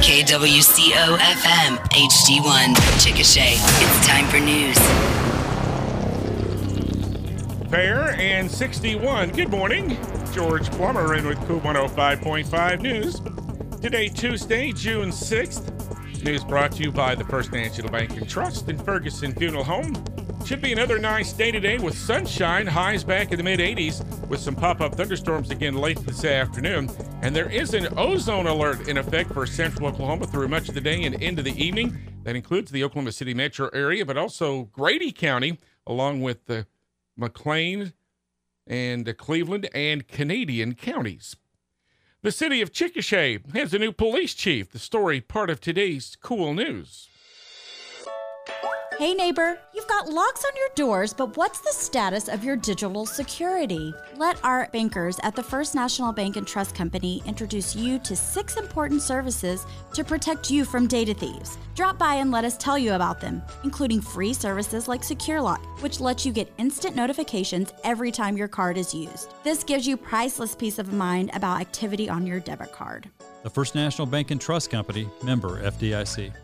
KWCO FM HD1 Chickasha. It's time for news. Fair and 61. Good morning. George Plummer in with KOOL 105.5 News. Today, Tuesday, June 6th. News brought to you by the First National Bank and Trust in Ferguson Funeral Home. Should be another nice day today with sunshine, highs back in the mid 80s, with some pop up thunderstorms again late this afternoon. And there is an ozone alert in effect for central Oklahoma through much of the day and into the evening. That includes the Oklahoma City metro area, but also Grady County, along with the McClain and Cleveland and Canadian counties. The city of Chickasha has a new police chief. The story part of today's cool news. Hey neighbor, you've got locks on your doors, but what's the status of your digital security? Let our bankers at the First National Bank and Trust Company introduce you to six important services to protect you from data thieves. Drop by and let us tell you about them, including free services like SecureLock, which lets you get instant notifications every time your card is used. This gives you priceless peace of mind about activity on your debit card. The First National Bank and Trust Company, member FDIC.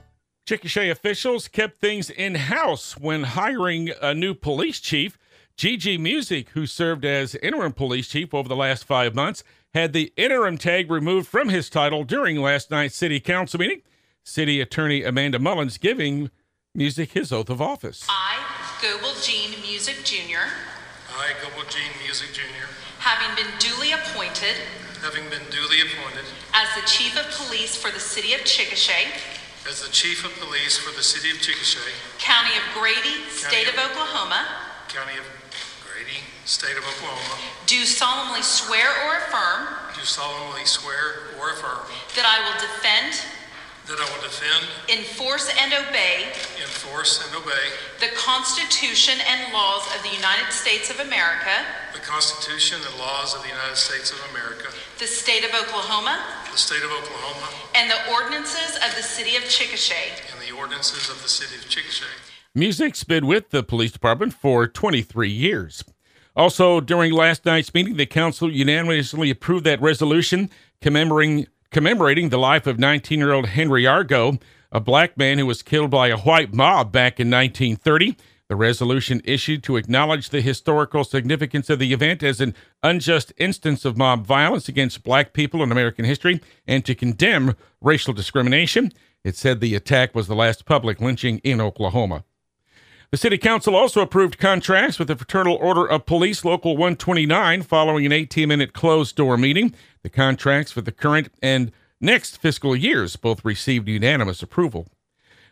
Chickasha officials kept things in house when hiring a new police chief. GG Music, who served as interim police chief over the last five months, had the interim tag removed from his title during last night's city council meeting. City Attorney Amanda Mullins giving Music his oath of office. I, Goebel Jean Music Jr., I, Goebel Jean Music Jr., having been duly appointed having been duly appointed as the Chief of Police for the City of Chickasha, as the Chief of Police for the City of Chickasha, County of Grady, State of Oklahoma, County of Grady, State of Oklahoma, do solemnly swear or affirm do solemnly swear or affirm that I will defend, that I will defend, enforce, and obey enforce, and obey the Constitution and laws of the United States of America, the Constitution and laws of the United States of America, the State of Oklahoma, the State of Oklahoma, and the ordinances of the City of Chickasha. and the ordinances of the City of Chickasha. Music's been with the police department for 23 years. Also, during last night's meeting, the council unanimously approved that resolution commemorating commemorating the life of 19-year-old Henry Argo, a black man who was killed by a white mob back in 1930. The resolution issued to acknowledge the historical significance of the event as an unjust instance of mob violence against black people in American history and to condemn racial discrimination. It said the attack was the last public lynching in Oklahoma. The City Council also approved contracts with the Fraternal Order of Police Local 129 following an 18 minute closed door meeting. The contracts for the current and next fiscal years both received unanimous approval.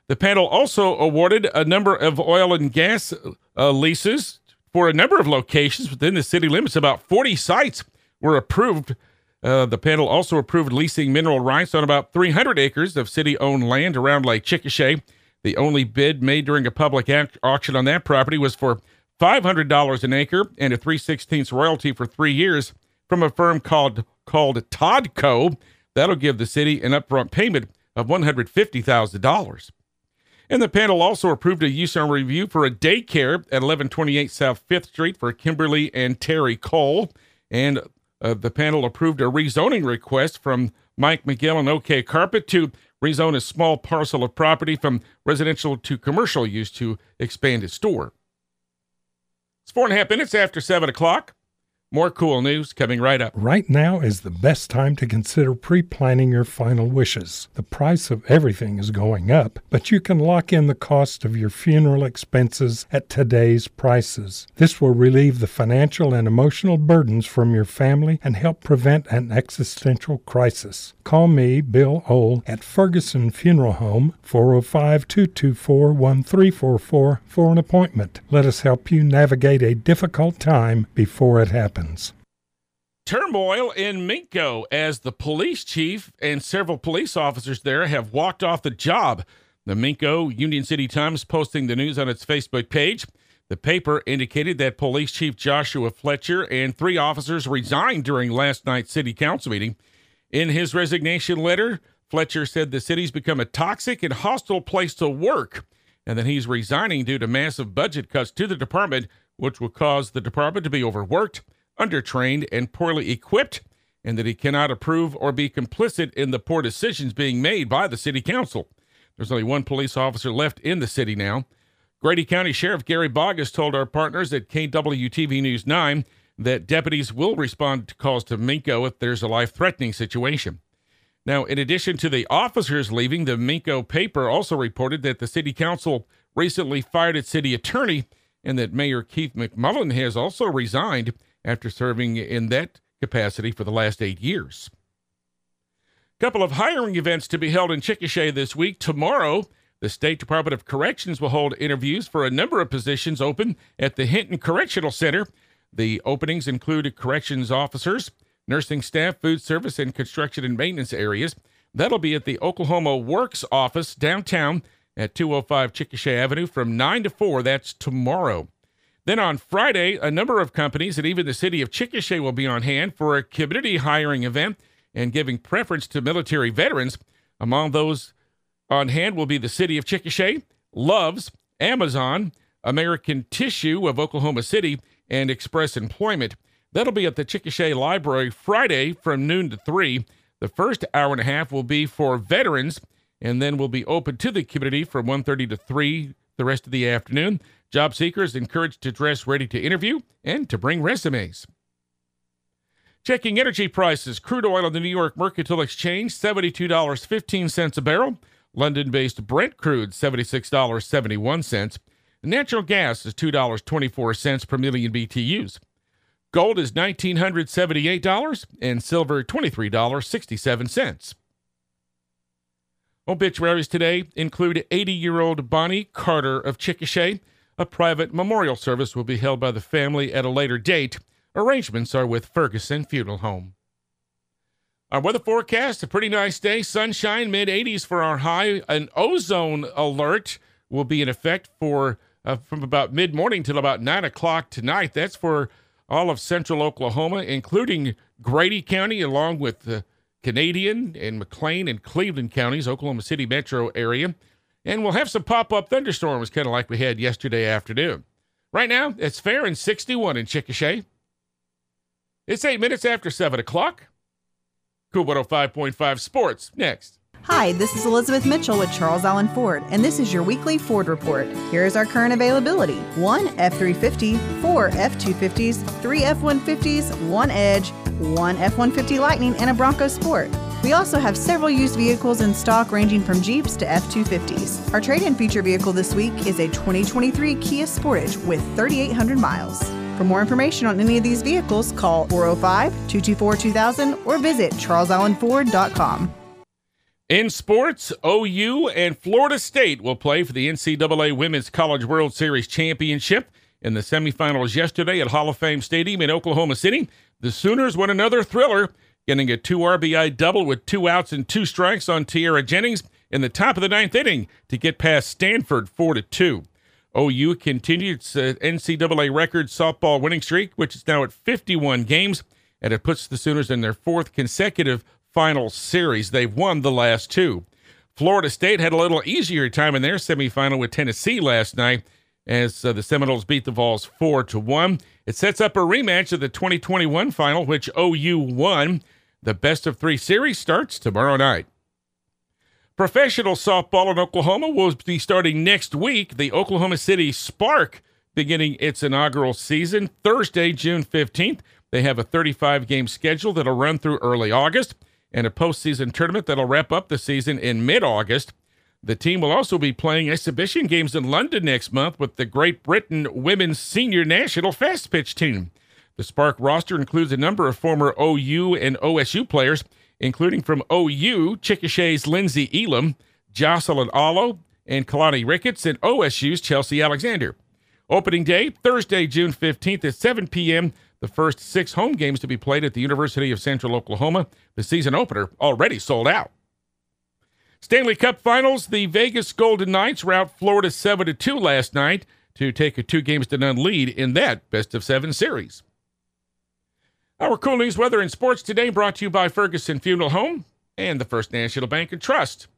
The panel also awarded a number of oil and gas uh, leases for a number of locations within the city limits. About 40 sites were approved. Uh, the panel also approved leasing mineral rights on about 300 acres of city owned land around Lake Chickasha. The only bid made during a public au- auction on that property was for $500 an acre and a 3 16 royalty for three years from a firm called, called Todd Co. That'll give the city an upfront payment of $150,000. And the panel also approved a use and review for a daycare at 1128 South 5th Street for Kimberly and Terry Cole. And uh, the panel approved a rezoning request from Mike McGill and OK Carpet to rezone a small parcel of property from residential to commercial use to expand its store. It's four and a half minutes after 7 o'clock. More cool news coming right up. Right now is the best time to consider pre planning your final wishes. The price of everything is going up, but you can lock in the cost of your funeral expenses at today's prices. This will relieve the financial and emotional burdens from your family and help prevent an existential crisis. Call me, Bill Ohl, at Ferguson Funeral Home, 405 224 1344 for an appointment. Let us help you navigate a difficult time before it happens. Turmoil in Minco as the police chief and several police officers there have walked off the job. The Minco Union City Times posting the news on its Facebook page. The paper indicated that Police Chief Joshua Fletcher and three officers resigned during last night's city council meeting. In his resignation letter, Fletcher said the city's become a toxic and hostile place to work and that he's resigning due to massive budget cuts to the department, which will cause the department to be overworked, undertrained, and poorly equipped. and that he cannot approve or be complicit in the poor decisions being made by the city council. There's only one police officer left in the city now. Grady County Sheriff Gary Boggess told our partners at KWTV News 9 that deputies will respond to calls to Minco if there's a life threatening situation. Now, in addition to the officers leaving, the Minco paper also reported that the city council recently fired its city attorney and that Mayor Keith McMullen has also resigned after serving in that capacity for the last eight years. A couple of hiring events to be held in Chickasha this week. Tomorrow, the State Department of Corrections will hold interviews for a number of positions open at the Hinton Correctional Center. The openings include corrections officers, nursing staff, food service, and construction and maintenance areas. That'll be at the Oklahoma Works office downtown at 205 Chickasha Avenue from 9 to 4. That's tomorrow. Then on Friday, a number of companies and even the city of Chickasha will be on hand for a community hiring event and giving preference to military veterans. Among those on hand will be the city of Chickasha, Loves, Amazon, American Tissue of Oklahoma City, and Express Employment. That'll be at the Chickasha Library Friday from noon to 3. The first hour and a half will be for veterans and then will be open to the community from 1.30 to 3 the rest of the afternoon. Job seekers encouraged to dress ready to interview and to bring resumes. Checking energy prices. Crude oil on the New York Mercantile Exchange, $72.15 a barrel. London based Brent crude, $76.71. Natural gas is $2.24 per million BTUs. Gold is $1,978 and silver $23.67. Obituaries today include 80 year old Bonnie Carter of Chickasha. A private memorial service will be held by the family at a later date. Arrangements are with Ferguson Funeral Home. Our weather forecast a pretty nice day, sunshine, mid 80s for our high. An ozone alert will be in effect for uh, from about mid morning till about 9 o'clock tonight. That's for all of central Oklahoma, including Grady County, along with the Canadian and McClain and Cleveland counties, Oklahoma City metro area. And we'll have some pop up thunderstorms, kind of like we had yesterday afternoon. Right now, it's fair and 61 in Chickasha. It's eight minutes after 7 o'clock. KOOL 105.5 Sports next. Hi, this is Elizabeth Mitchell with Charles Allen Ford, and this is your weekly Ford report. Here is our current availability one F 350, four F 250s, three F 150s, one Edge, one F 150 Lightning, and a Bronco Sport. We also have several used vehicles in stock ranging from Jeeps to F 250s. Our trade in feature vehicle this week is a 2023 Kia Sportage with 3,800 miles. For more information on any of these vehicles, call 405 224 2000 or visit charlesallenford.com. In sports, OU and Florida State will play for the NCAA Women's College World Series Championship in the semifinals yesterday at Hall of Fame Stadium in Oklahoma City. The Sooners won another thriller, getting a two RBI double with two outs and two strikes on Tiare Jennings in the top of the ninth inning to get past Stanford 4 to 2. OU continued its uh, NCAA record softball winning streak, which is now at 51 games, and it puts the Sooners in their fourth consecutive final series. They've won the last two. Florida State had a little easier time in their semifinal with Tennessee last night as uh, the Seminoles beat the Vols 4 to 1. It sets up a rematch of the 2021 final, which OU won. The best of three series starts tomorrow night. Professional softball in Oklahoma will be starting next week. The Oklahoma City Spark beginning its inaugural season Thursday, June 15th. They have a 35 game schedule that'll run through early August and a postseason tournament that'll wrap up the season in mid August. The team will also be playing exhibition games in London next month with the Great Britain Women's Senior National Fast Pitch Team. The Spark roster includes a number of former OU and OSU players including from OU, Chickasha's Lynnsie Elam, Jocelyn Alo, and Keilani Ricketts, and OSU's Chelsea Alexander. Opening day, Thursday, June 15th at 7 p.m. The first six home games to be played at the University of Central Oklahoma. The season opener already sold out. Stanley Cup Finals, the Vegas Golden Knights rout Florida 7 to 2 last night to take a two games to none lead in that best of seven series. Our cool news, weather, and sports today brought to you by Ferguson Funeral Home and the First National Bank and Trust.